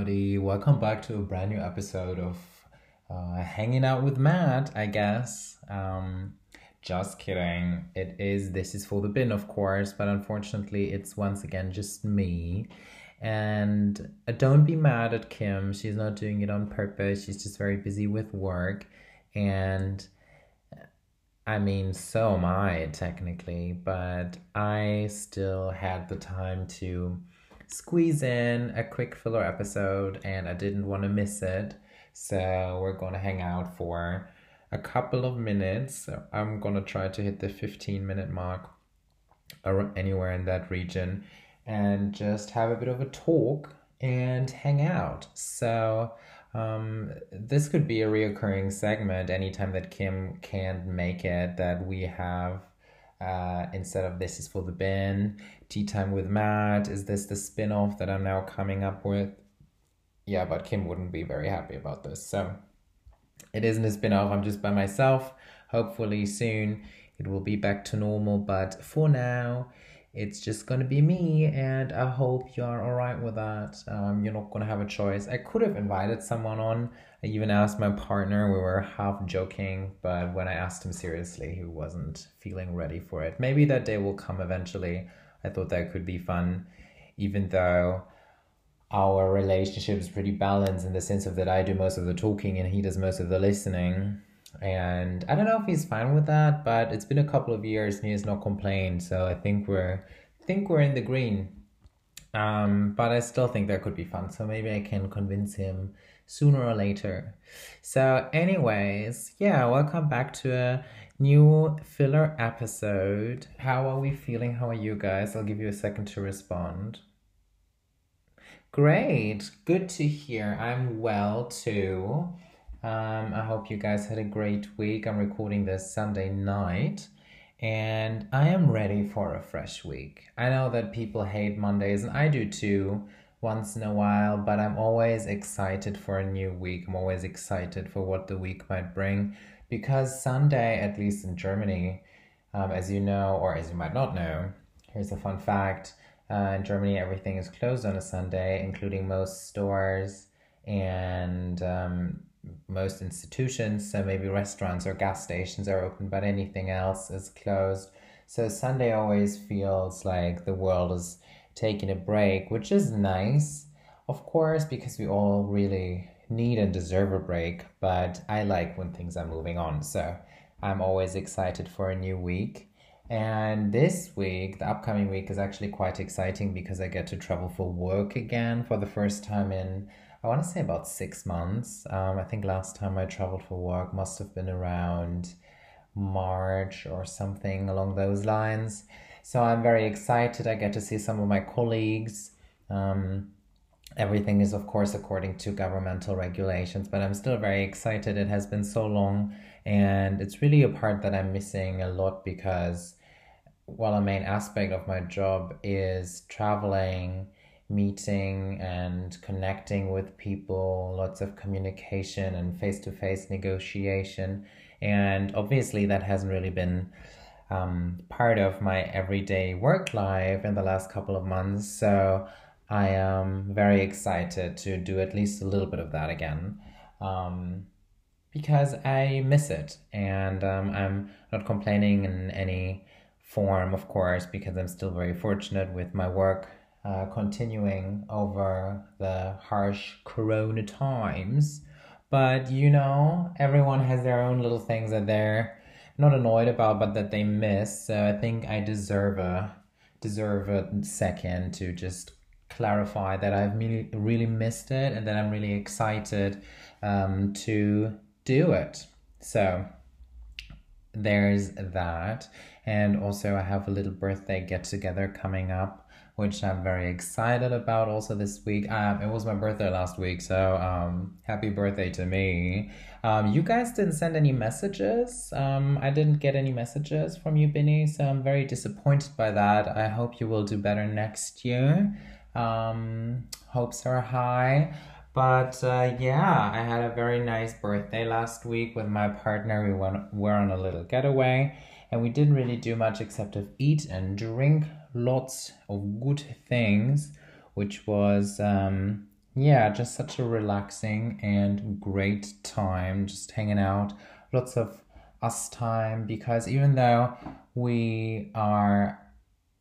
everybody. Welcome back to a brand new episode of uh, Hanging Out with Matt, I guess. Um, just kidding. It is, this is for the bin, of course, but unfortunately, it's once again just me. And uh, don't be mad at Kim. She's not doing it on purpose. She's just very busy with work. And I mean, so am I technically, but I still had the time to squeeze in a quick filler episode and I didn't want to miss it. So we're going to hang out for a couple of minutes. I'm going to try to hit the 15 minute mark or anywhere in that region and just have a bit of a talk and hang out. So um, this could be a reoccurring segment anytime that Kim can't make it, that we have uh, instead of this is for the bin, tea time with Matt. Is this the spin off that I'm now coming up with? Yeah, but Kim wouldn't be very happy about this. So it isn't a spin off, I'm just by myself. Hopefully, soon it will be back to normal, but for now, it's just gonna be me, and I hope you're alright with that. Um, you're not gonna have a choice. I could have invited someone on. I even asked my partner, we were half joking, but when I asked him seriously, he wasn't feeling ready for it. Maybe that day will come eventually. I thought that could be fun, even though our relationship is pretty balanced in the sense of that I do most of the talking and he does most of the listening. And I don't know if he's fine with that, but it's been a couple of years and he has not complained. So I think we're I think we're in the green. Um, but I still think that could be fun. So maybe I can convince him sooner or later. So, anyways, yeah, welcome back to a new filler episode. How are we feeling? How are you guys? I'll give you a second to respond. Great, good to hear. I'm well too. Um, I hope you guys had a great week. I'm recording this Sunday night and I am ready for a fresh week. I know that people hate Mondays, and I do too once in a while, but I'm always excited for a new week. I'm always excited for what the week might bring because Sunday, at least in Germany, um, as you know, or as you might not know, here's a fun fact uh, in Germany, everything is closed on a Sunday, including most stores and um, most institutions, so maybe restaurants or gas stations are open, but anything else is closed. So Sunday always feels like the world is taking a break, which is nice, of course, because we all really need and deserve a break. But I like when things are moving on, so I'm always excited for a new week. And this week, the upcoming week, is actually quite exciting because I get to travel for work again for the first time in I want to say about six months. Um, I think last time I traveled for work must have been around March or something along those lines. So I'm very excited. I get to see some of my colleagues. Um, everything is, of course, according to governmental regulations, but I'm still very excited. It has been so long, and it's really a part that I'm missing a lot because, well, a main aspect of my job is traveling meeting and connecting with people, lots of communication and face to face negotiation. And obviously, that hasn't really been um, part of my everyday work life in the last couple of months. So I am very excited to do at least a little bit of that again. Um, because I miss it, and um, I'm not complaining in any form, of course, because I'm still very fortunate with my work uh, continuing over the harsh corona times. But you know, everyone has their own little things that they're not annoyed about, but that they miss. So I think I deserve a deserve a second to just clarify that I've really, really missed it and that I'm really excited um, to do it. So there's that. And also, I have a little birthday get together coming up which I'm very excited about also this week. Um, it was my birthday last week, so um, happy birthday to me. Um, you guys didn't send any messages. Um, I didn't get any messages from you, Binny, so I'm very disappointed by that. I hope you will do better next year. Um, hopes are high. But uh, yeah, I had a very nice birthday last week with my partner. We went, we were on a little getaway and we didn't really do much except of eat and drink lots of good things, which was um, yeah, just such a relaxing and great time, just hanging out. Lots of us time because even though we are,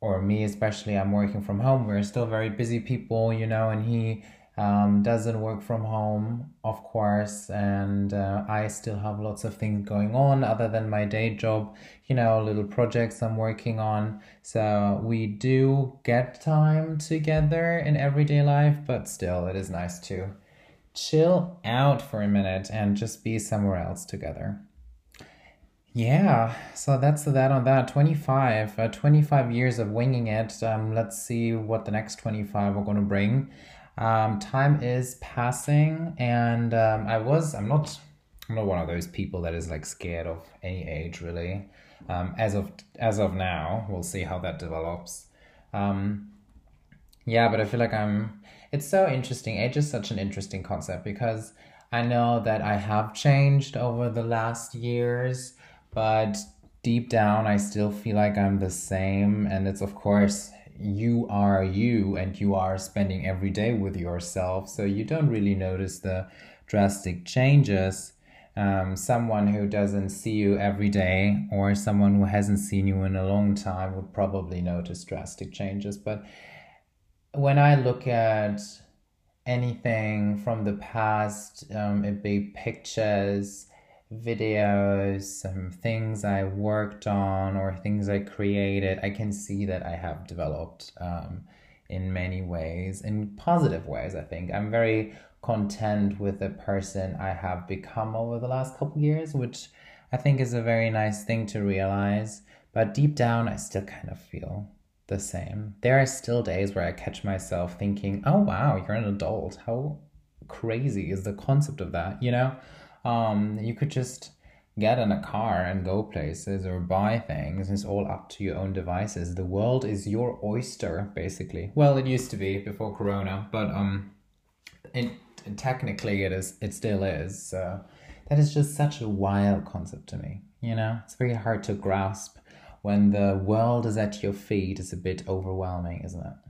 or me especially, I'm working from home, we're still very busy people, you know, and he um, doesn't work from home, of course, and uh, I still have lots of things going on other than my day job, you know, little projects I'm working on. So we do get time together in everyday life, but still, it is nice to chill out for a minute and just be somewhere else together. Yeah, so that's that on that. 25, uh, 25 years of winging it. Um, let's see what the next 25 are going to bring. Um, time is passing, and um, I was, I'm not, I'm not one of those people that is like scared of any age really. Um, as of as of now, we'll see how that develops. Um, yeah, but I feel like I'm. It's so interesting. Age is such an interesting concept because I know that I have changed over the last years, but deep down, I still feel like I'm the same. And it's of course you are you and you are spending every day with yourself. So you don't really notice the drastic changes. Um, someone who doesn't see you every day or someone who hasn't seen you in a long time would probably notice drastic changes. But when I look at anything from the past, um, it be pictures, videos, some things I worked on or things I created, I can see that I have developed um, in many ways, in positive ways, I think. I'm very content with the person I have become over the last couple years, which I think is a very nice thing to realize. But deep down, I still kind of feel the same. There are still days where I catch myself thinking, oh, wow, you're an adult. How crazy is the concept of that, you know? Um, you could just get in a car and go places or buy things. It's all up to your own devices. The world is your oyster, basically. Well, it used to be before Corona, but um, it, technically it is. It still is. So that is just such a wild concept to me. You know, it's very hard to grasp when the world is at your feet. It's a bit overwhelming, isn't it?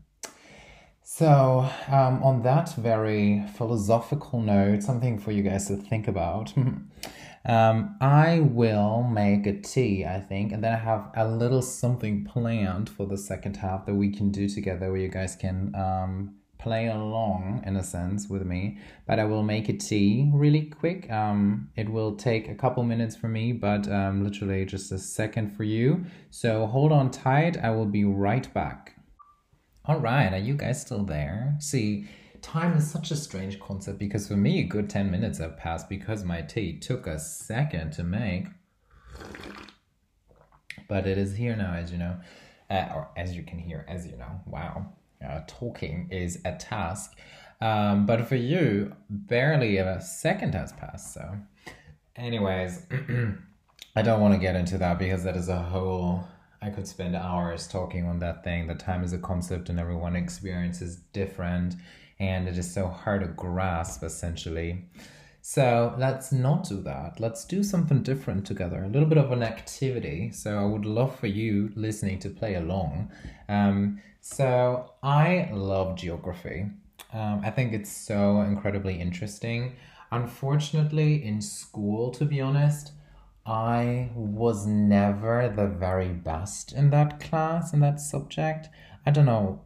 So, um, on that very philosophical note, something for you guys to think about. um, I will make a tea, I think, and then I have a little something planned for the second half that we can do together where you guys can um, play along in a sense with me. But I will make a tea really quick. Um, it will take a couple minutes for me, but um, literally just a second for you. So, hold on tight, I will be right back. All right, are you guys still there? See, time is such a strange concept because for me, a good 10 minutes have passed because my tea took a second to make. But it is here now, as you know, uh, or as you can hear, as you know. Wow, uh, talking is a task. Um, but for you, barely a second has passed. So, anyways, I don't want to get into that because that is a whole I could spend hours talking on that thing. That time is a concept and everyone experiences different and it is so hard to grasp essentially. So let's not do that. Let's do something different together, a little bit of an activity. So I would love for you listening to play along. Um, so I love geography. Um, I think it's so incredibly interesting. Unfortunately, in school, to be honest, I was never the very best in that class, in that subject. I don't know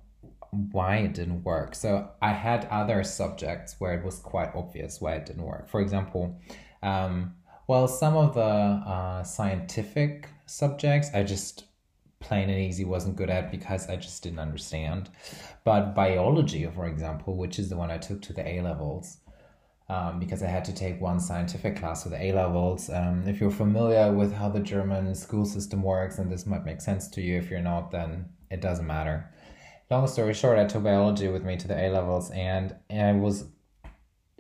why it didn't work. So I had other subjects where it was quite obvious why it didn't work. For example, um, well, some of the uh, scientific subjects I just plain and easy wasn't good at because I just didn't understand. But biology, for example, which is the one I took to the A levels, um, because I had to take one scientific class the A levels. Um, if you're familiar with how the German school system works, and this might make sense to you, if you're not, then it doesn't matter. Long story short, I took biology with me to the A levels, and I was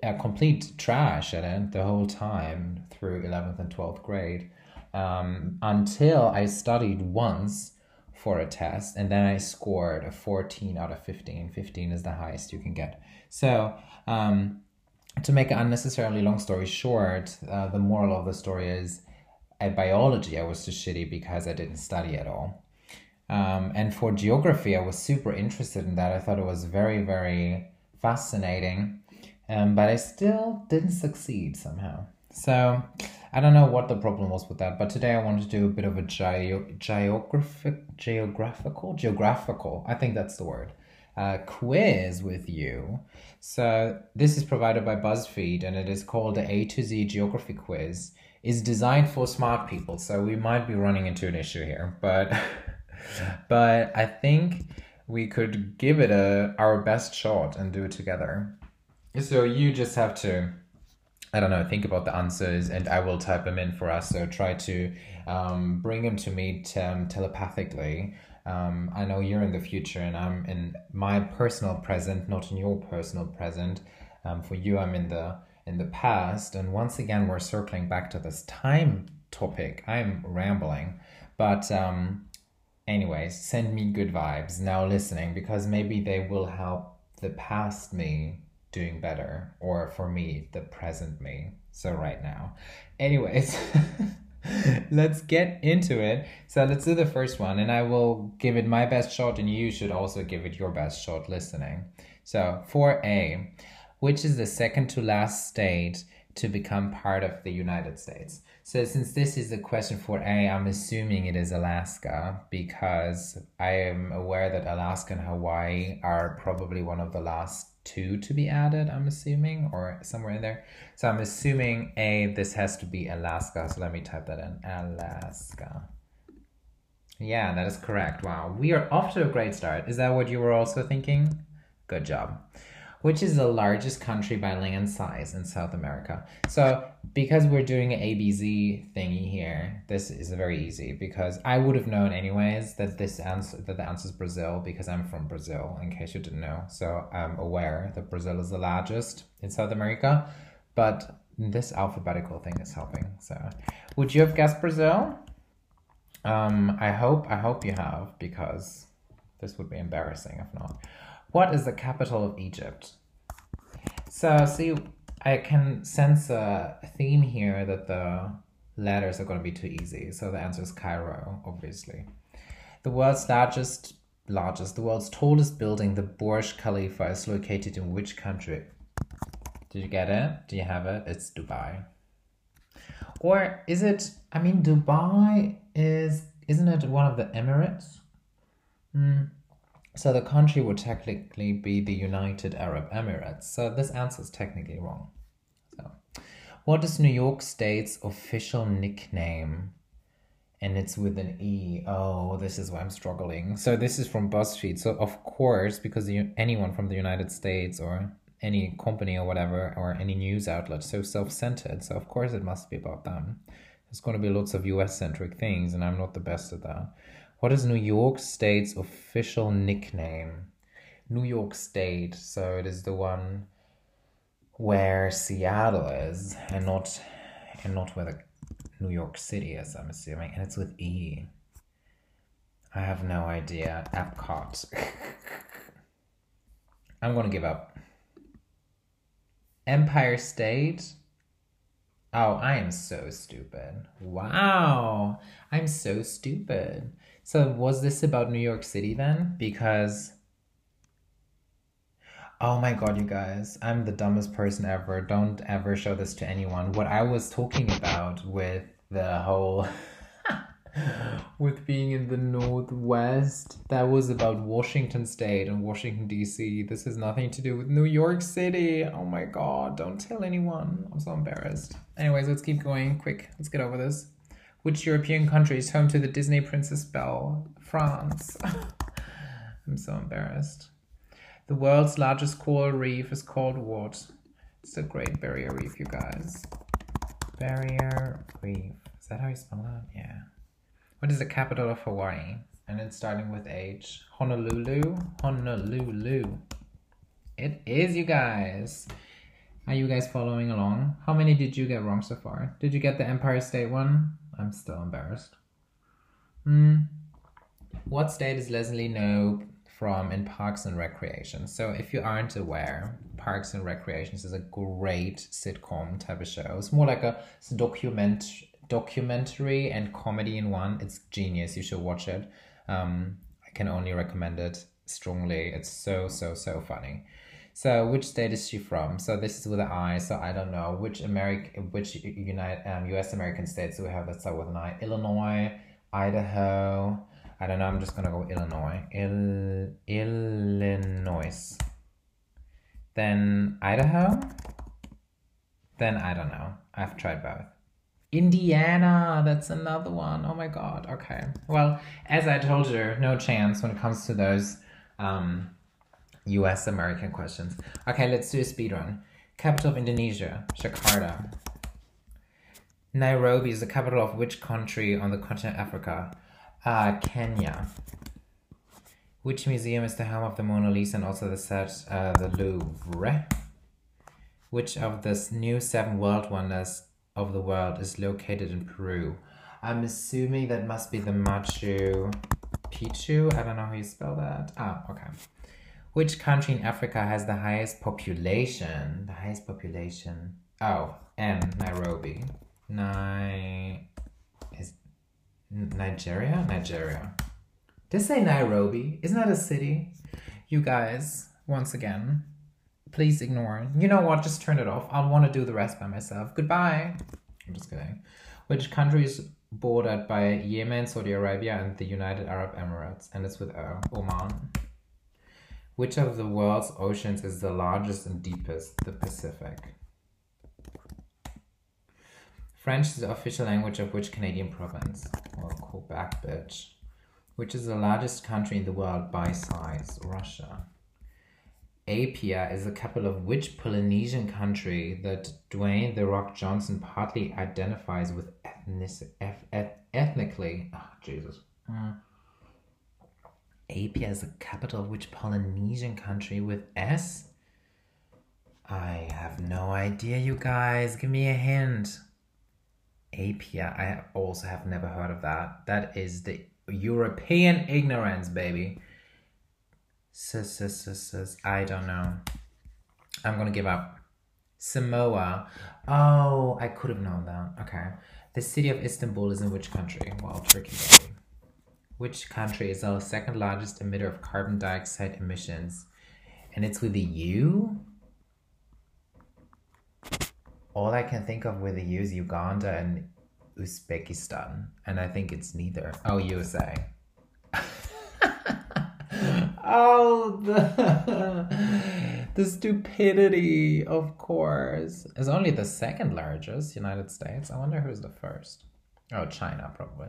a complete trash at it the whole time through 11th and 12th grade um, until I studied once for a test and then I scored a 14 out of 15. 15 is the highest you can get. So, um, to make an unnecessarily long story short, uh, the moral of the story is at biology, I was just shitty because I didn't study at all. Um, and for geography, I was super interested in that. I thought it was very, very fascinating. um, but I still didn't succeed somehow. So I don't know what the problem was with that, but today I want to do a bit of a ge- geographic, geographical, geographical. I think that's the word. Uh, quiz with you. So this is provided by BuzzFeed, and it is called the A to Z Geography Quiz. Is designed for smart people, so we might be running into an issue here, but but I think we could give it a our best shot and do it together. So you just have to I don't know, think about the answers and I will type them in for us. So try to um, bring them to me t- um, telepathically. Um, I know you're in the future and I'm in my personal present, not in your personal present. Um, for you, I'm in the in the past. And once again, we're circling back to this time topic. I'm rambling, but um, anyways, send me good vibes now listening because maybe they will help the past me doing better or for me the present me so right now anyways let's get into it. So let's do the first one and i will give it my best shot and you should also give it your best shot listening. So 4a which is the second to last state to become part of the united states? So since this is a question for a i'm assuming it is alaska because i am aware that alaska and hawaii are probably one of the last two to be added, I'm assuming, or somewhere in there. So I'm assuming A, this has to be Alaska. So let me type that in Alaska. Yeah, that is correct. Wow. We are off to a great start. Is that what you were also thinking? Good job which is the largest country by land size in South America. So because we're doing an ABZ thingy here, this is very easy because I would have known anyways that this answer that the answer is Brazil because I'm from Brazil, in case you didn't know. So I'm aware that Brazil is the largest in South America, but this alphabetical thing is helping. So would you have guessed Brazil? Um, I hope I hope you have because this would be embarrassing if not. What is the capital of Egypt? So, see, I can sense a theme here that the letters are going to be too easy. So the answer is Cairo, obviously. The world's largest, largest, the world's tallest building, the Burj Khalifa, is located in which country? Did you get it? Do you have it? It's Dubai. Or is it? I mean, Dubai is isn't it one of the Emirates? Hmm. So the country would technically be the United Arab Emirates. So this answer is technically wrong. So, what is New York State's official nickname? And it's with an E. Oh, this is why I'm struggling. So this is from BuzzFeed. So of course, because you, anyone from the United States or any company or whatever or any news outlet so self-centered. So of course it must be about them. There's going to be lots of US-centric things, and I'm not the best at that. What is New York State's official nickname? New York State, so it is the one where Seattle is, and not and not where the New York City is. I'm assuming, and it's with E. I have no idea. Epcot. I'm gonna give up. Empire State. Oh, I am so stupid. Wow. I'm so stupid. So was this about New York City then? Because Oh my god, you guys, I'm the dumbest person ever. Don't ever show this to anyone. What I was talking about with the whole with being in the Northwest, that was about Washington State and Washington DC. This has nothing to do with New York City. Oh my god, don't tell anyone. I'm so embarrassed. Anyways, let's keep going. Quick, let's get over this. Which European country is home to the Disney Princess Belle? France. I'm so embarrassed. The world's largest coral reef is called what? It's the Great Barrier Reef, you guys. Barrier Reef. Is that how you spell that? Yeah. What is the capital of Hawaii? And it's starting with H. Honolulu? Honolulu. It is, you guys. Are you guys following along? How many did you get wrong so far? Did you get the Empire State one? I'm still embarrassed. Hmm. What state is Leslie Knope from in Parks and Recreation? So, if you aren't aware, Parks and Recreations is a great sitcom type of show. It's more like a document documentary and comedy in one. It's genius. You should watch it. Um, I can only recommend it strongly. It's so so so funny. So which state is she from? So this is with an I, so I don't know which American, which United um, U.S. American states do we have that start with an I? Illinois, Idaho. I don't know. I'm just gonna go Illinois. Il- Illinois. Then Idaho. Then I don't know. I've tried both. Indiana, that's another one. Oh my god. Okay. Well, as I told you, no chance when it comes to those um, US American questions. Okay, let's do a speed run. Capital of Indonesia, Jakarta. Nairobi is the capital of which country on the continent Africa? Uh, Kenya. Which museum is the home of the Mona Lisa and also the set, uh, the Louvre? Which of the new seven world wonders of the world is located in Peru? I'm assuming that must be the Machu Picchu. I don't know how you spell that. Ah, okay. Which country in Africa has the highest population? The highest population. Oh, N, Nairobi. Ni is Nigeria? Nigeria. Did say Nairobi? Isn't that a city? You guys, once again, please ignore. You know what? Just turn it off. I want to do the rest by myself. Goodbye. I'm just kidding. Which country is bordered by Yemen, Saudi Arabia, and the United Arab Emirates? And it's with O. Oman. Which of the world's oceans is the largest and deepest? The Pacific. French is the official language of which Canadian province? Well, Quebec, bitch. Which is the largest country in the world by size? Russia. Apia is the capital of which Polynesian country that Dwayne The Rock Johnson partly identifies with ethnic, eth- ethnically? Oh, Jesus. Mm. Apia is the capital of which Polynesian country with S? I have no idea, you guys. Give me a hint. Apia. I also have never heard of that. That is the European ignorance, baby. Sis. I don't know. I'm gonna give up. Samoa. Oh, I could have known that. Okay. The city of Istanbul is in which country? Well, Turkey. Which country is the second largest emitter of carbon dioxide emissions? And it's with the U? All I can think of with the U is Uganda and Uzbekistan. And I think it's neither. Oh, USA. oh, the, the stupidity, of course. It's only the second largest, United States. I wonder who's the first. Oh, China, probably.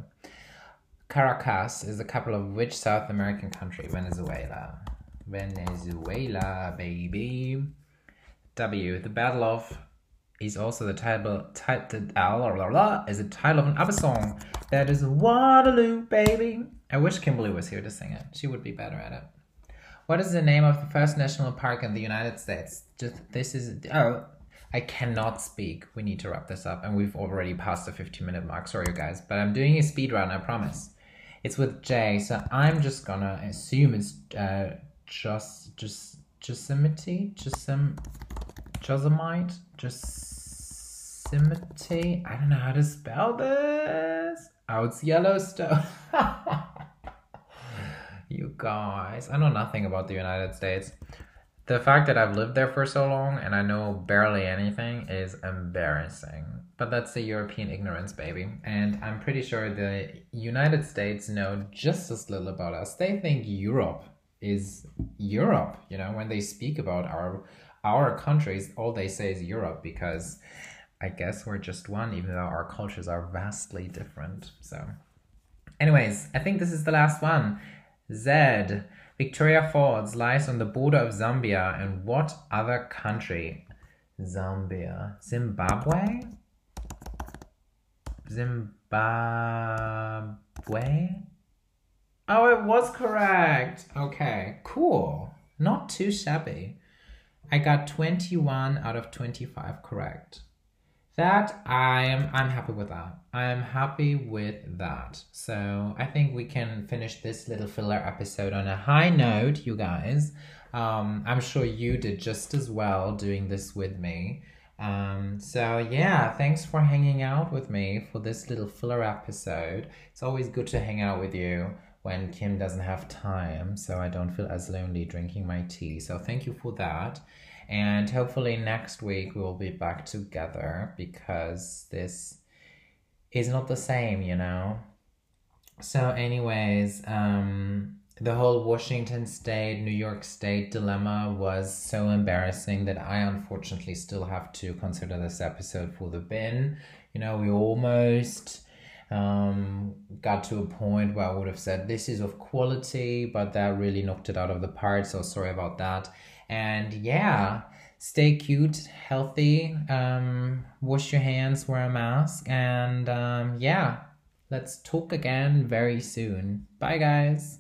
Caracas is the capital of which South American country? Venezuela. Venezuela, baby. W. The Battle of is also the title, title is the title of an ABBA song. That is Waterloo, baby. I wish Kimberly was here to sing it. She would be better at it. What is the name of the first national park in the United States? Just this is oh, I cannot speak. We need to wrap this up, and we've already passed the 15 minute mark. Sorry, you guys, but I'm doing a speed run. I promise. It's with J, so I'm just gonna assume it's uh, just just Yosemite, Josem, Josemite, Yosemite. I don't know how to spell this. Oh, it's Yellowstone. you guys, I know nothing about the United States. The fact that I've lived there for so long and I know barely anything is embarrassing. But that's the European ignorance, baby. And I'm pretty sure the United States know just as little about us. They think Europe is Europe. You know, when they speak about our our countries, all they say is Europe because I guess we're just one, even though our cultures are vastly different. So, anyways, I think this is the last one. Z. Victoria Falls lies on the border of Zambia and what other country? Zambia. Zimbabwe? Zimbabwe? Oh, it was correct. Okay, cool. Not too shabby. I got 21 out of 25 correct. That I am I'm happy with that. I am happy with that. So I think we can finish this little filler episode on a high note, you guys. Um, I'm sure you did just as well doing this with me. Um, so yeah, thanks for hanging out with me for this little filler episode. It's always good to hang out with you when Kim doesn't have time, so I don't feel as lonely drinking my tea. So thank you for that. And hopefully next week we will be back together because this is not the same, you know. So, anyways, um, the whole Washington State, New York State dilemma was so embarrassing that I unfortunately still have to consider this episode for the bin. You know, we almost um, got to a point where I would have said this is of quality, but that really knocked it out of the park. So sorry about that. And yeah, stay cute, healthy, um, wash your hands, wear a mask, and um, yeah, let's talk again very soon. Bye, guys.